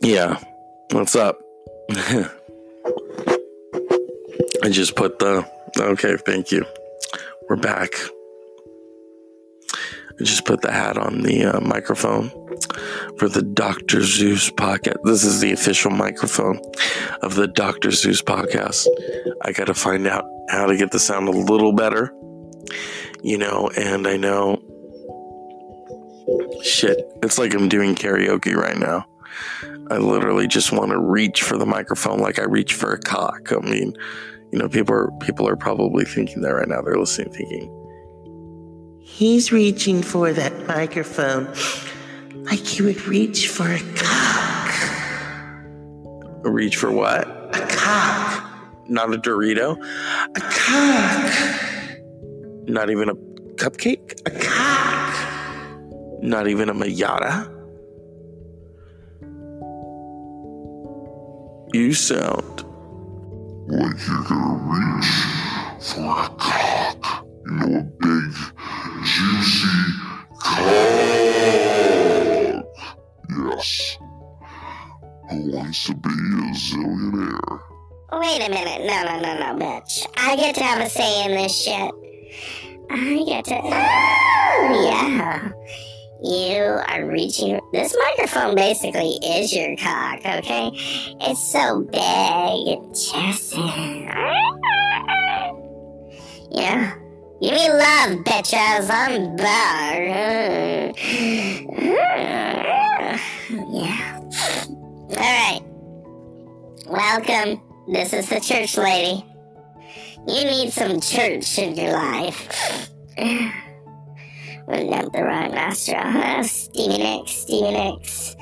Yeah. What's up? I just put the. Okay, thank you. We're back. I just put the hat on the uh, microphone for the Dr. Zeus podcast. This is the official microphone of the Dr. Zeus podcast. I got to find out how to get the sound a little better, you know, and I know shit, it's like I'm doing karaoke right now. I literally just want to reach for the microphone like I reach for a cock. I mean, you know, people are people are probably thinking that right now. They're listening, thinking, He's reaching for that microphone like he would reach for a cock. reach for what? A cock. Not a Dorito. A cock. Not even a cupcake. A cock. Not even a Mayada. You sound like you're gonna reach for a cock. You know, a big, juicy cock. Yes. Who wants to be a zillionaire? Wait a minute. No, no, no, no, bitch. I get to have a say in this shit. I get to. Oh, yeah. You are reaching. This microphone basically is your cock, okay? It's so big and chesty. Yeah. Give me love, bitches. I'm back. Yeah. Alright. Welcome. This is the church lady. You need some church in your life. Went down the wrong nostril. huh? Stevie Nicks, Stevie Nicks.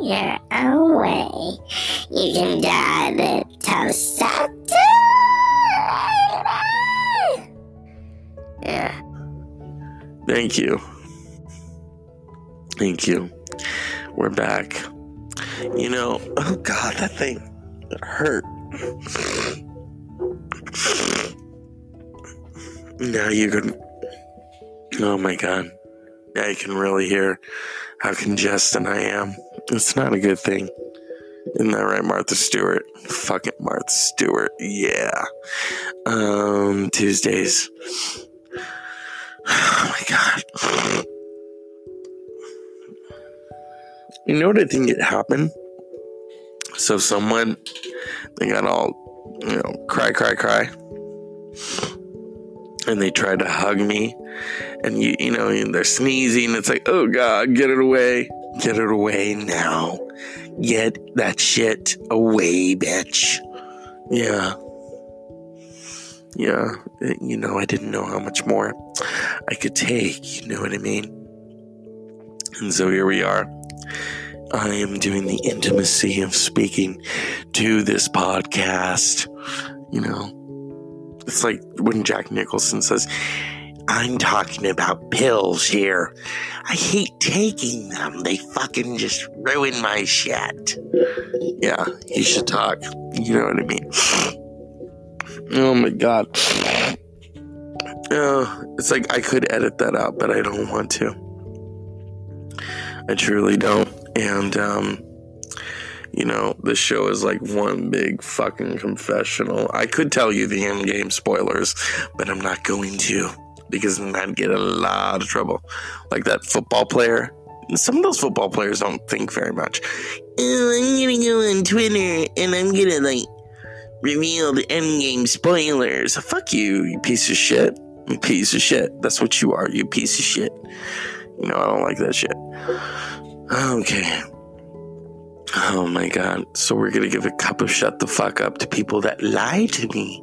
Your own way. You can die the toast. Yeah. Thank you. Thank you. We're back. You know, oh God, that thing hurt. Now you can. Oh my God. Now you can really hear how congested I am. It's not a good thing. Isn't that right, Martha Stewart? Fuck it, Martha Stewart. Yeah. Um, Tuesdays. Oh my God. You know what I think it happened? So someone, they got all, you know, cry, cry, cry. And they tried to hug me. And you, you know, and they're sneezing. It's like, oh God, get it away. Get it away now. Get that shit away, bitch. Yeah. Yeah. You know, I didn't know how much more I could take. You know what I mean? And so here we are. I am doing the intimacy of speaking to this podcast. You know, it's like when Jack Nicholson says, I'm talking about pills here. I hate taking them. They fucking just ruin my shit. Yeah, he should talk. You know what I mean? Oh my god. Uh, it's like I could edit that out, but I don't want to. I truly don't. And, um, you know, this show is like one big fucking confessional. I could tell you the end game spoilers, but I'm not going to because then I'd get a lot of trouble. Like that football player. Some of those football players don't think very much. Oh, I'm gonna go on Twitter and I'm gonna like reveal the end game spoilers. Fuck you, you piece of shit. You piece of shit. That's what you are, you piece of shit. You know, I don't like that shit. Okay. Oh my god. So we're gonna give a cup of shut the fuck up to people that lie to me.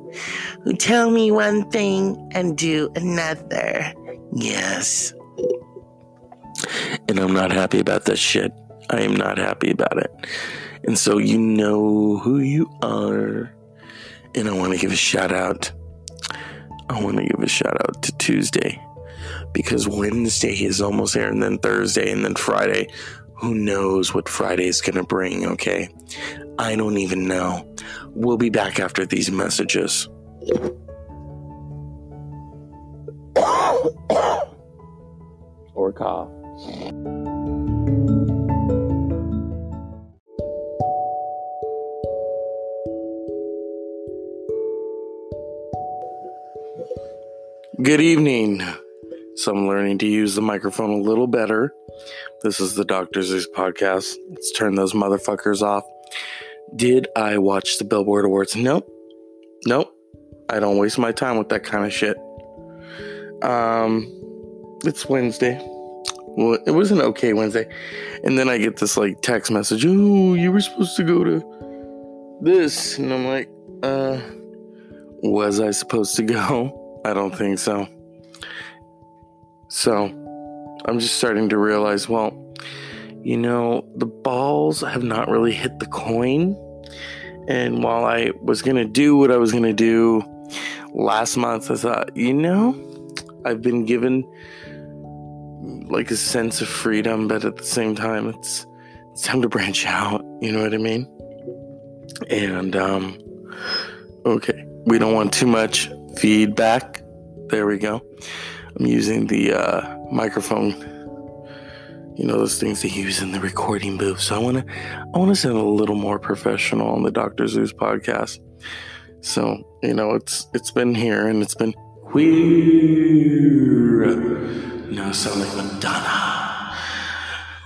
Who tell me one thing and do another. Yes. And I'm not happy about that shit. I am not happy about it. And so you know who you are. And I want to give a shout out. I want to give a shout out to Tuesday because Wednesday is almost here, and then Thursday, and then Friday. Who knows what Friday is gonna bring, okay? I don't even know. We'll be back after these messages. or cough. Good evening. So I'm learning to use the microphone a little better. This is the Dr. Zeus podcast. Let's turn those motherfuckers off. Did I watch the Billboard Awards? Nope. Nope. I don't waste my time with that kind of shit. Um, it's Wednesday. Well, it was an okay Wednesday. And then I get this like text message, oh, you were supposed to go to this. And I'm like, uh, was I supposed to go? I don't think so. So I'm just starting to realize, well, you know, the balls have not really hit the coin. And while I was going to do what I was going to do last month, I thought, you know, I've been given like a sense of freedom, but at the same time, it's it's time to branch out. You know what I mean? And um, okay, we don't want too much feedback. There we go. I'm using the uh, microphone. You know those things they use in the recording booth. So I want to, I want to sound a little more professional on the Doctor Zeus podcast. So you know it's it's been here and it's been weird. Now I sound like Madonna.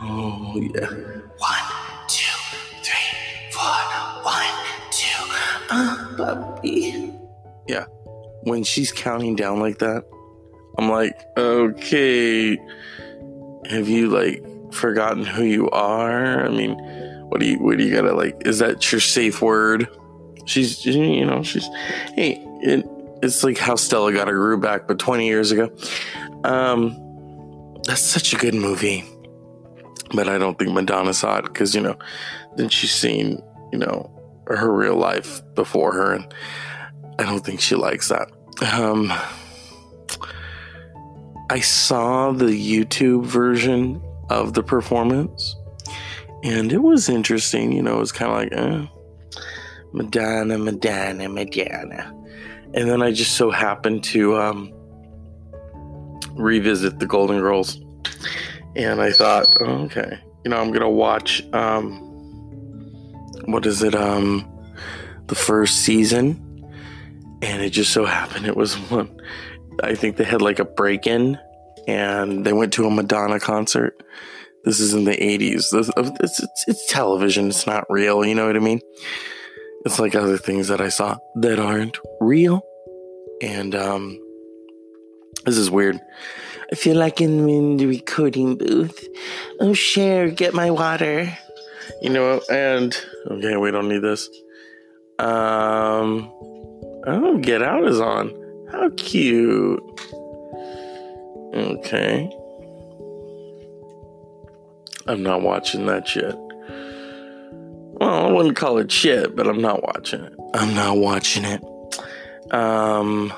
Oh yeah. One, two, three, four. One, two. Uh, puppy. Yeah. When she's counting down like that, I'm like, okay, have you like forgotten who you are? I mean, what do you, what do you gotta like? Is that your safe word? She's, you know, she's, hey, it, it's like how Stella got her groove back, but 20 years ago. Um, that's such a good movie, but I don't think Madonna saw it because you know, then she's seen, you know, her real life before her, and I don't think she likes that. Um, I saw the YouTube version of the performance, and it was interesting. You know, it was kind of like, eh, Madonna, Madonna, Madonna. And then I just so happened to um, revisit the Golden Girls, and I thought, oh, okay, you know, I'm gonna watch. Um, what is it? Um, the first season, and it just so happened it was one I think they had like a break in and they went to a Madonna concert. This is in the 80s. This, it's, it's, it's television, it's not real, you know what I mean? It's like other things that I saw that aren't real. And um, this is weird. I feel like I'm in the recording booth. Oh, share, get my water. You know, and okay, we don't need this. Um, oh, Get Out is on. How cute. Okay. I'm not watching that shit. Well, I wouldn't call it shit, but I'm not watching it. I'm not watching it. Um,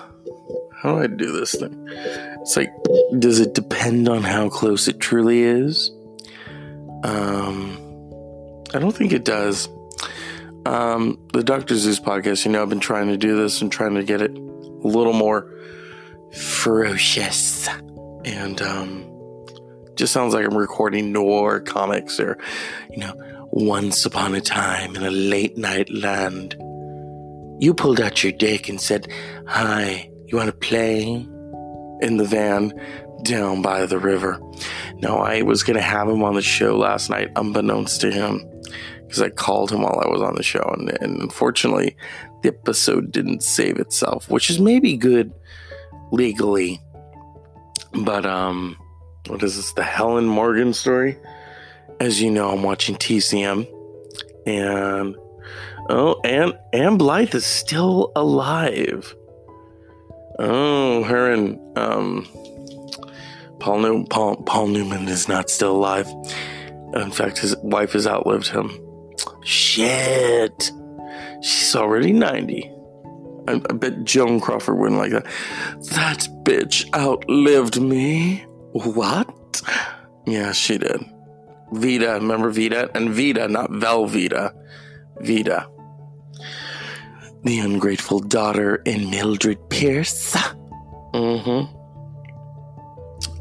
how do I do this thing? It's like, does it depend on how close it truly is? Um, I don't think it does. Um, the Dr. Zeus podcast, you know, I've been trying to do this and trying to get it a little more ferocious. And um, just sounds like I'm recording noir comics or, you know, once upon a time in a late night land. You pulled out your dick and said, Hi, you want to play? In the van down by the river. Now, I was going to have him on the show last night, unbeknownst to him, because I called him while I was on the show. And, and unfortunately, the episode didn't save itself, which is maybe good legally. But, um, what is this? The Helen Morgan story? As you know, I'm watching TCM. And, oh, and Ann Blyth is still alive. Oh, her and, um, Paul, New- Paul, Paul Newman is not still alive. In fact, his wife has outlived him. Shit. She's already 90. I, I bet Joan Crawford wouldn't like that. That bitch outlived me. What? Yeah, she did. Veda, remember Veda? And Veda, not Velveeta. Veda. The ungrateful daughter in Mildred Pierce. Mm-hmm.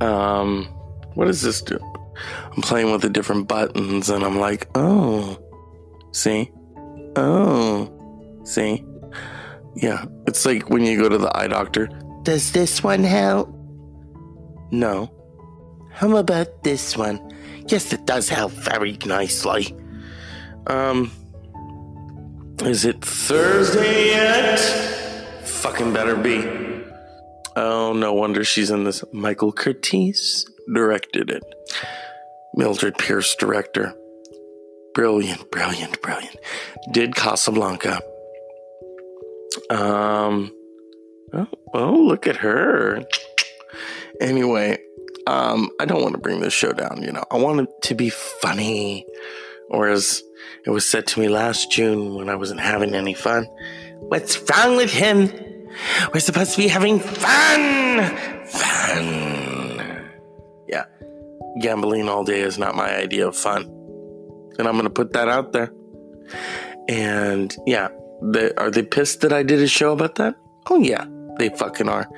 Um, what does this do? I'm playing with the different buttons and I'm like, oh, see? Oh, see? Yeah, it's like when you go to the eye doctor. Does this one help? No. How about this one? Yes, it does help very nicely. Um, is it Thursday yet? Fucking better be. Oh, no wonder she's in this. Michael Curtiz directed it. Mildred Pierce, director. Brilliant, brilliant, brilliant. Did Casablanca. Um, oh, oh, look at her. Anyway, um, I don't want to bring this show down, you know. I want it to be funny. Or as it was said to me last June when I wasn't having any fun, What's wrong with him? We're supposed to be having fun! Fun! Gambling all day is not my idea of fun. And I'm going to put that out there. And yeah, they, are they pissed that I did a show about that? Oh, yeah, they fucking are.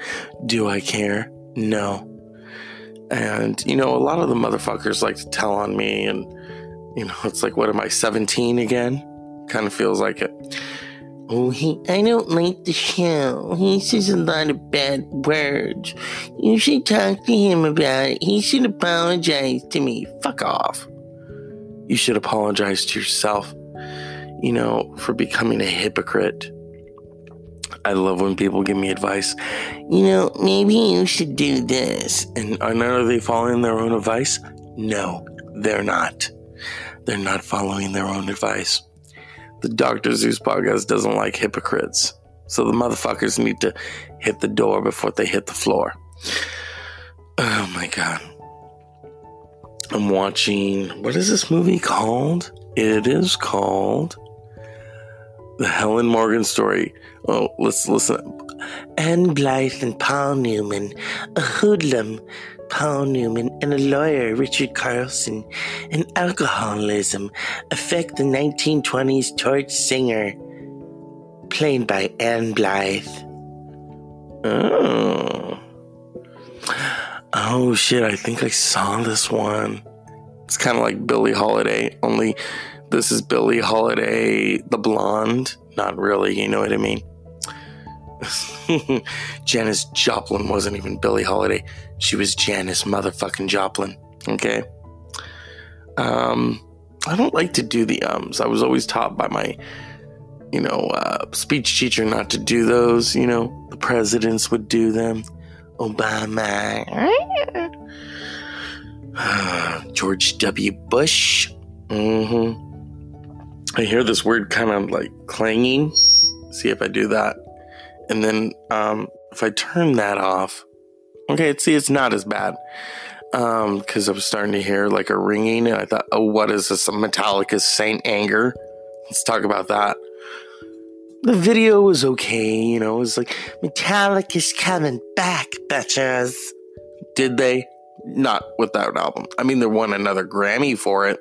Do I care? No. And, you know, a lot of the motherfuckers like to tell on me, and, you know, it's like, what am I, 17 again? Kind of feels like it. Oh, he, I don't like the show. He says a lot of bad words. You should talk to him about it. He should apologize to me. Fuck off. You should apologize to yourself, you know, for becoming a hypocrite. I love when people give me advice. You know, maybe you should do this. And are they following their own advice? No, they're not. They're not following their own advice. The Dr. Zeus podcast doesn't like hypocrites. So the motherfuckers need to hit the door before they hit the floor. Oh my god. I'm watching. What is this movie called? It is called The Helen Morgan Story. Oh, let's listen. Ann Blyth and Paul Newman, a hoodlum, Paul Newman, and a lawyer, Richard Carlson, and alcoholism affect the 1920s torch singer, played by Ann Blyth. Oh. Oh shit, I think I saw this one. It's kind of like Billie Holiday, only this is Billie Holiday, the blonde. Not really, you know what I mean? Janis Joplin wasn't even Billie Holiday. She was Janis motherfucking Joplin. Okay. Um, I don't like to do the ums. I was always taught by my, you know, uh, speech teacher not to do those. You know, the presidents would do them. Obama. George W. Bush. Mm-hmm. I hear this word kind of like clanging. See if I do that. And then um, if I turn that off, okay, see, it's not as bad. Because um, I was starting to hear like a ringing, and I thought, oh, what is this? Metallica's Saint Anger. Let's talk about that. The video was okay, you know, it was like, Metallica's coming back, bitches. Did they? Not with that album. I mean, they won another Grammy for it.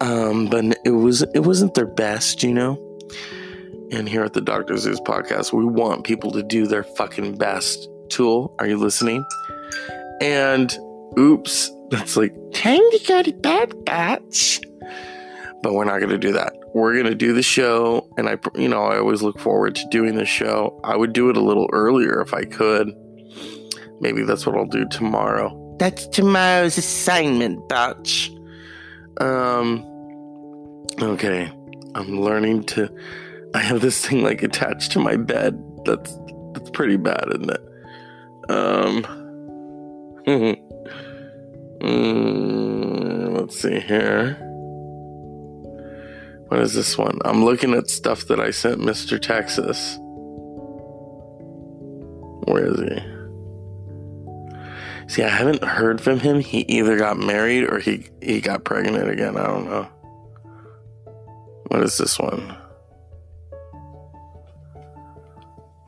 Um, but it was it wasn't their best, you know. And here at the Dr. Zeus podcast, we want people to do their fucking best. Tool, are you listening? And oops, that's like time to go to bed, bitch. But we're not going to do that. We're going to do the show, and I, you know, I always look forward to doing the show. I would do it a little earlier if I could. Maybe that's what I'll do tomorrow. That's tomorrow's assignment, Batch. Um. Okay, I'm learning to. I have this thing like attached to my bed. That's that's pretty bad, isn't it? Um. mm, let's see here. What is this one? I'm looking at stuff that I sent Mr. Texas. Where is he? See, I haven't heard from him. He either got married or he he got pregnant again. I don't know. What is this one?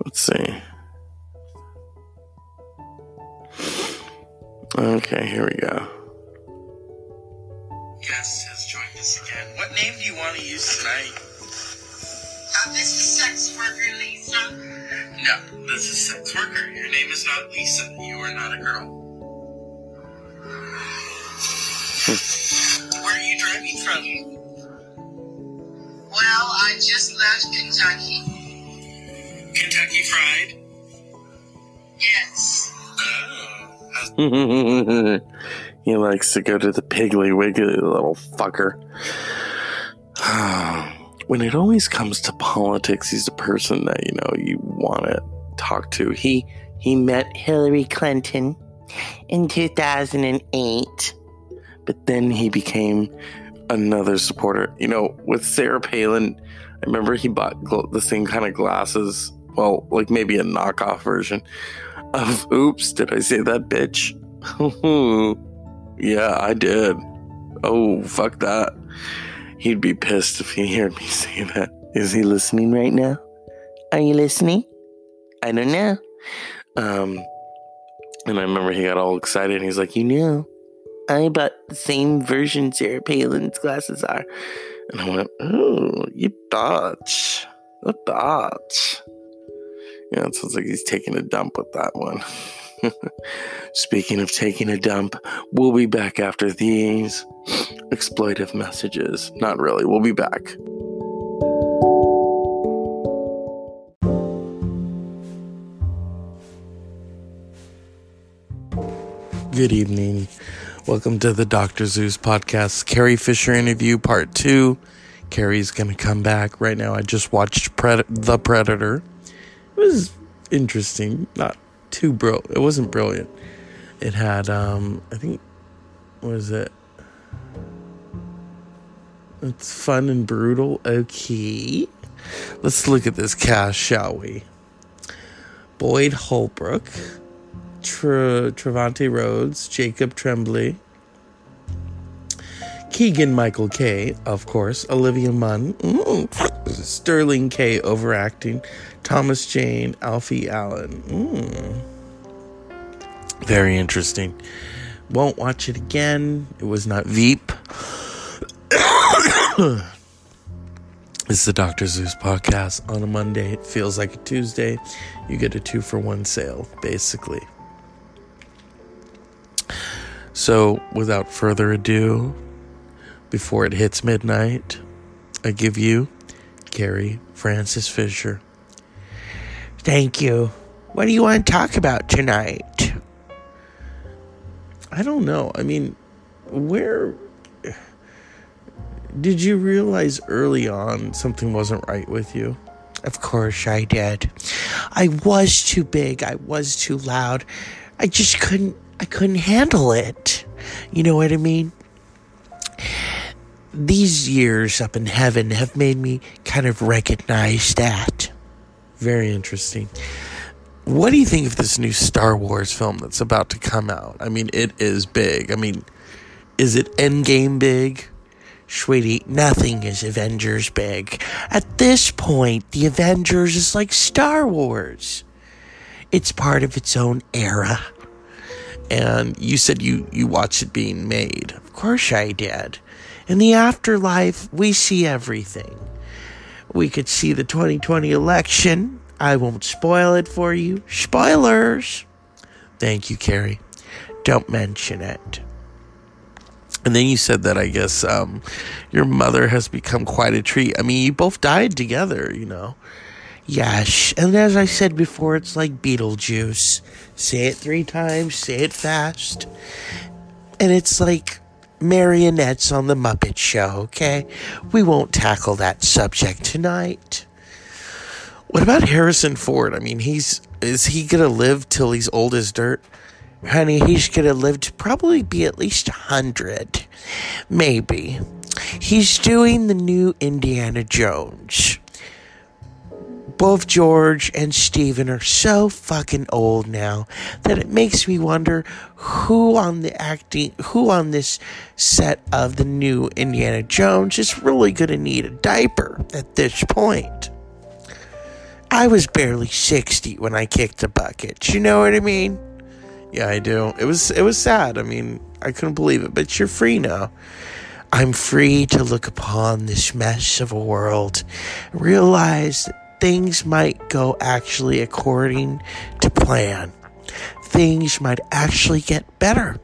Let's see. Okay, here we go. Guest has joined us again. What name do you want to use tonight? Uh, this is sex worker Lisa. No, this is sex worker. Your name is not Lisa. You are not a girl. Where are you driving from? Well, I just left Kentucky. Kentucky Fried? Yes. Oh. he likes to go to the Piggly Wiggly little fucker. when it always comes to politics, he's the person that you know you want to talk to. He He met Hillary Clinton in 2008. but then he became another supporter. You know, with Sarah Palin, I remember he bought gl- the same kind of glasses. Well, like maybe a knockoff version of Oops, did I say that bitch? yeah, I did. Oh, fuck that. He'd be pissed if he heard me say that. Is he listening right now? Are you listening? I don't know. Um, and I remember he got all excited and he's like, You knew. I bought the same version Sarah Palin's glasses are. And I went, Oh, you bitch. A bitch. Yeah, it sounds like he's taking a dump with that one. Speaking of taking a dump, we'll be back after these exploitive messages. Not really, we'll be back. Good evening. Welcome to the Dr. Zeus podcast. Carrie Fisher interview part two. Carrie's going to come back. Right now, I just watched Pred- The Predator. Was interesting. Not too bro. It wasn't brilliant. It had, um, I think, what is it? It's fun and brutal. Okay. Let's look at this cast, shall we? Boyd Holbrook, Tre- Trevante Rhodes, Jacob Tremblay, Keegan Michael Key, of course, Olivia Munn, mm, Sterling K overacting, Thomas Jane, Alfie Allen. Mm. Very interesting. Won't watch it again. It was not Veep. it's the Dr. Zeus podcast on a Monday. It feels like a Tuesday. You get a two for one sale, basically. So, without further ado, before it hits midnight, I give you Carrie Frances Fisher. Thank you. What do you want to talk about tonight? I don't know. I mean, where did you realize early on something wasn't right with you? Of course I did. I was too big. I was too loud. I just couldn't I couldn't handle it. You know what I mean? These years up in heaven have made me kind of recognize that. Very interesting. What do you think of this new Star Wars film that's about to come out? I mean, it is big. I mean, is it Endgame big? Sweetie, nothing is Avengers big. At this point, the Avengers is like Star Wars. It's part of its own era. And you said you you watched it being made. Of course I did. In the afterlife, we see everything. We could see the 2020 election. I won't spoil it for you. Spoilers! Thank you, Carrie. Don't mention it. And then you said that I guess um, your mother has become quite a treat. I mean, you both died together, you know. Yes, and as I said before, it's like Beetlejuice. Say it three times, say it fast. And it's like marionettes on the Muppet Show, okay? We won't tackle that subject tonight. What about Harrison Ford? I mean, he's is he gonna live till he's old as dirt? Honey, he's gonna live to probably be at least a hundred. Maybe. He's doing the new Indiana Jones. Both George and Steven are so fucking old now that it makes me wonder who on the acting who on this set of the new Indiana Jones is really gonna need a diaper at this point. I was barely 60 when I kicked the bucket. You know what I mean? Yeah, I do. It was it was sad. I mean, I couldn't believe it, but you're free now. I'm free to look upon this mess of a world, realize that things might go actually according to plan. Things might actually get better.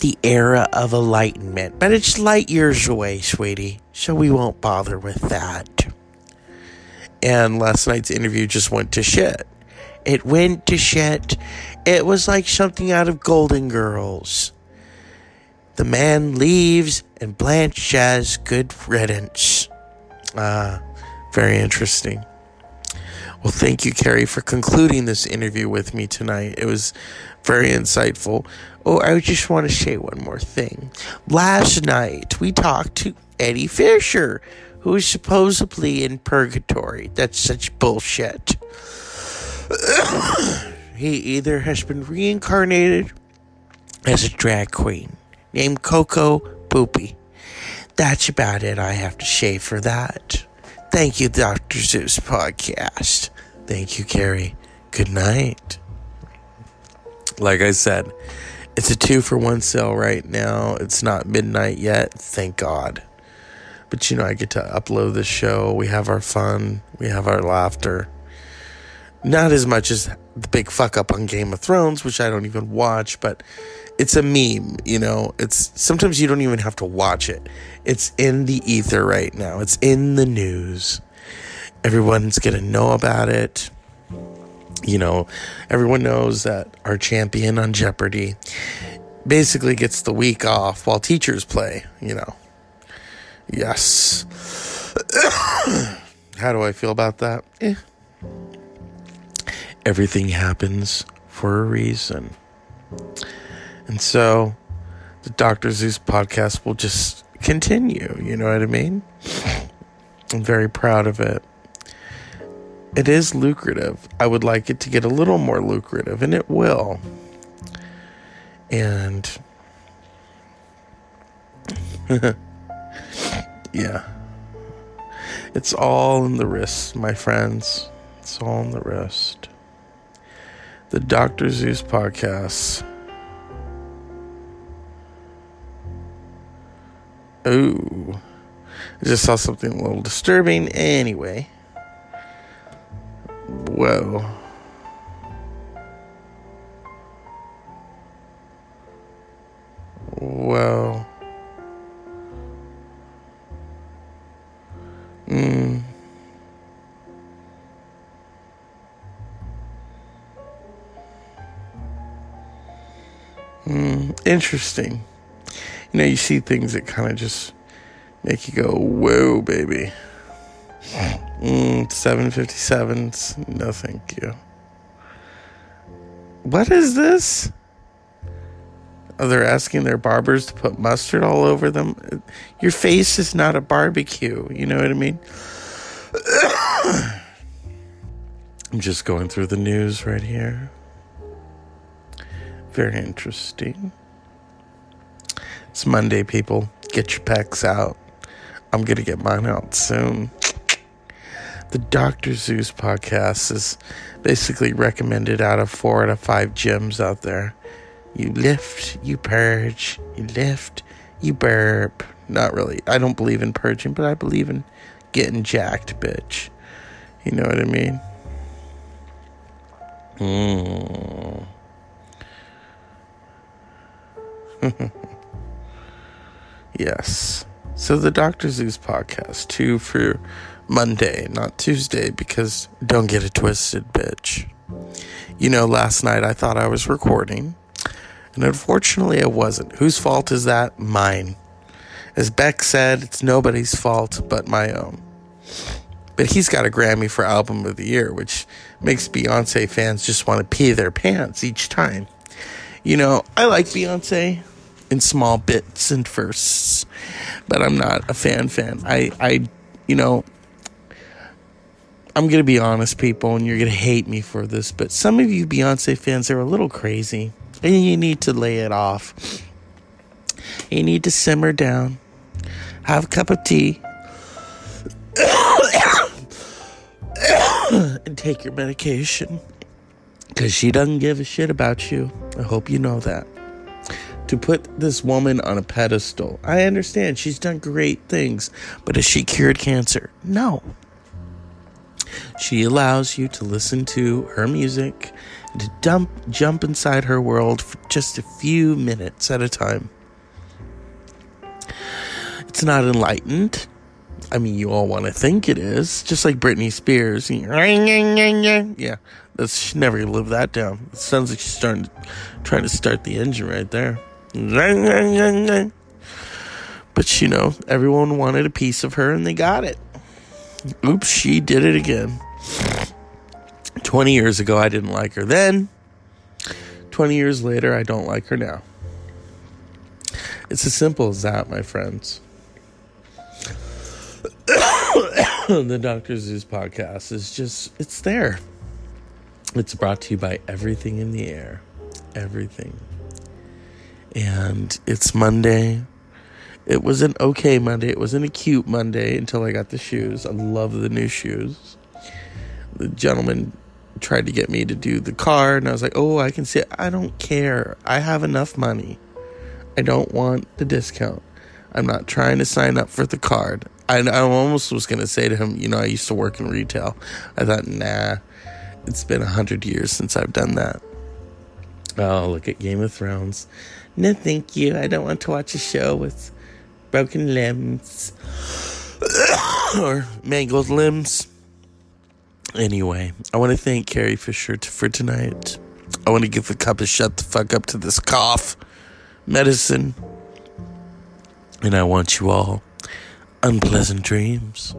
the era of enlightenment, but it's light years away, sweetie, so we won't bother with that. And last night's interview just went to shit. It went to shit. It was like something out of Golden Girls. The man leaves, and Blanche says, Good riddance. Ah, very interesting. Well, thank you, Carrie, for concluding this interview with me tonight. It was very insightful. Oh, I just want to say one more thing. Last night, we talked to Eddie Fisher, who is supposedly in purgatory. That's such bullshit. he either has been reincarnated as a drag queen named Coco Poopy. That's about it I have to say for that. Thank you, Dr. Zeus Podcast. Thank you, Carrie. Good night. Like I said, it's a two for one sale right now. It's not midnight yet, thank God. But you know, I get to upload the show. We have our fun, we have our laughter. Not as much as the big fuck up on Game of Thrones, which I don't even watch, but it's a meme, you know. It's sometimes you don't even have to watch it. It's in the ether right now. It's in the news. Everyone's going to know about it. You know, everyone knows that our champion on Jeopardy basically gets the week off while teachers play, you know. Yes. How do I feel about that? Eh. Everything happens for a reason. And so the Dr. Zeus podcast will just continue. You know what I mean? I'm very proud of it. It is lucrative. I would like it to get a little more lucrative, and it will. And yeah, it's all in the wrist, my friends. It's all in the wrist. The Dr. Zeus podcast Ooh. I just saw something a little disturbing. Anyway. Whoa. Well. Hmm. Hmm. Interesting you know, you see things that kind of just make you go, whoa, baby. Mm, 757s. No, thank you. What is this? Oh, they're asking their barbers to put mustard all over them. Your face is not a barbecue. You know what I mean? I'm just going through the news right here. Very interesting. It's Monday, people. Get your packs out. I'm going to get mine out soon. The Dr. Zeus podcast is basically recommended out of four out of five gyms out there. You lift, you purge, you lift, you burp. Not really. I don't believe in purging, but I believe in getting jacked, bitch. You know what I mean? Mm. Yes. So the Dr. Zeus podcast, two for Monday, not Tuesday, because don't get it twisted, bitch. You know, last night I thought I was recording, and unfortunately I wasn't. Whose fault is that? Mine. As Beck said, it's nobody's fault but my own. But he's got a Grammy for Album of the Year, which makes Beyonce fans just want to pee their pants each time. You know, I like Beyonce in small bits and firsts, but I'm not a fan fan. I, I, you know, I'm gonna be honest, people, and you're gonna hate me for this, but some of you Beyonce fans are a little crazy, and you need to lay it off. You need to simmer down, have a cup of tea, and take your medication. Because she doesn't give a shit about you. I hope you know that to put this woman on a pedestal. I understand she's done great things, but has she cured cancer? No. She allows you to listen to her music and to dump, jump inside her world for just a few minutes at a time. It's not enlightened. I mean, you all want to think it is, just like Britney Spears. Yeah, she never live that down. It sounds like she's starting, trying to start the engine right there. But you know, everyone wanted a piece of her, and they got it. Oops, she did it again. 20 years ago, I didn't like her then. 20 years later, I don't like her now. It's as simple as that, my friends. the Dr. Zeus podcast is just, it's there. It's brought to you by Everything in the Air. Everything. And it's Monday. It was an okay Monday. It wasn't a cute Monday until I got the shoes. I love the new shoes. The gentleman tried to get me to do the card, and I was like, oh, I can see it. I don't care. I have enough money. I don't want the discount. I'm not trying to sign up for the card. I, I almost was going to say to him, you know, I used to work in retail. I thought, nah, it's been a hundred years since I've done that. Oh, look at Game of Thrones. No, thank you. I don't want to watch a show with broken limbs or mangled limbs. Anyway, I want to thank Carrie Fisher for tonight. I want to give a cup of shut the fuck up to this cough medicine. And I want you all unpleasant dreams.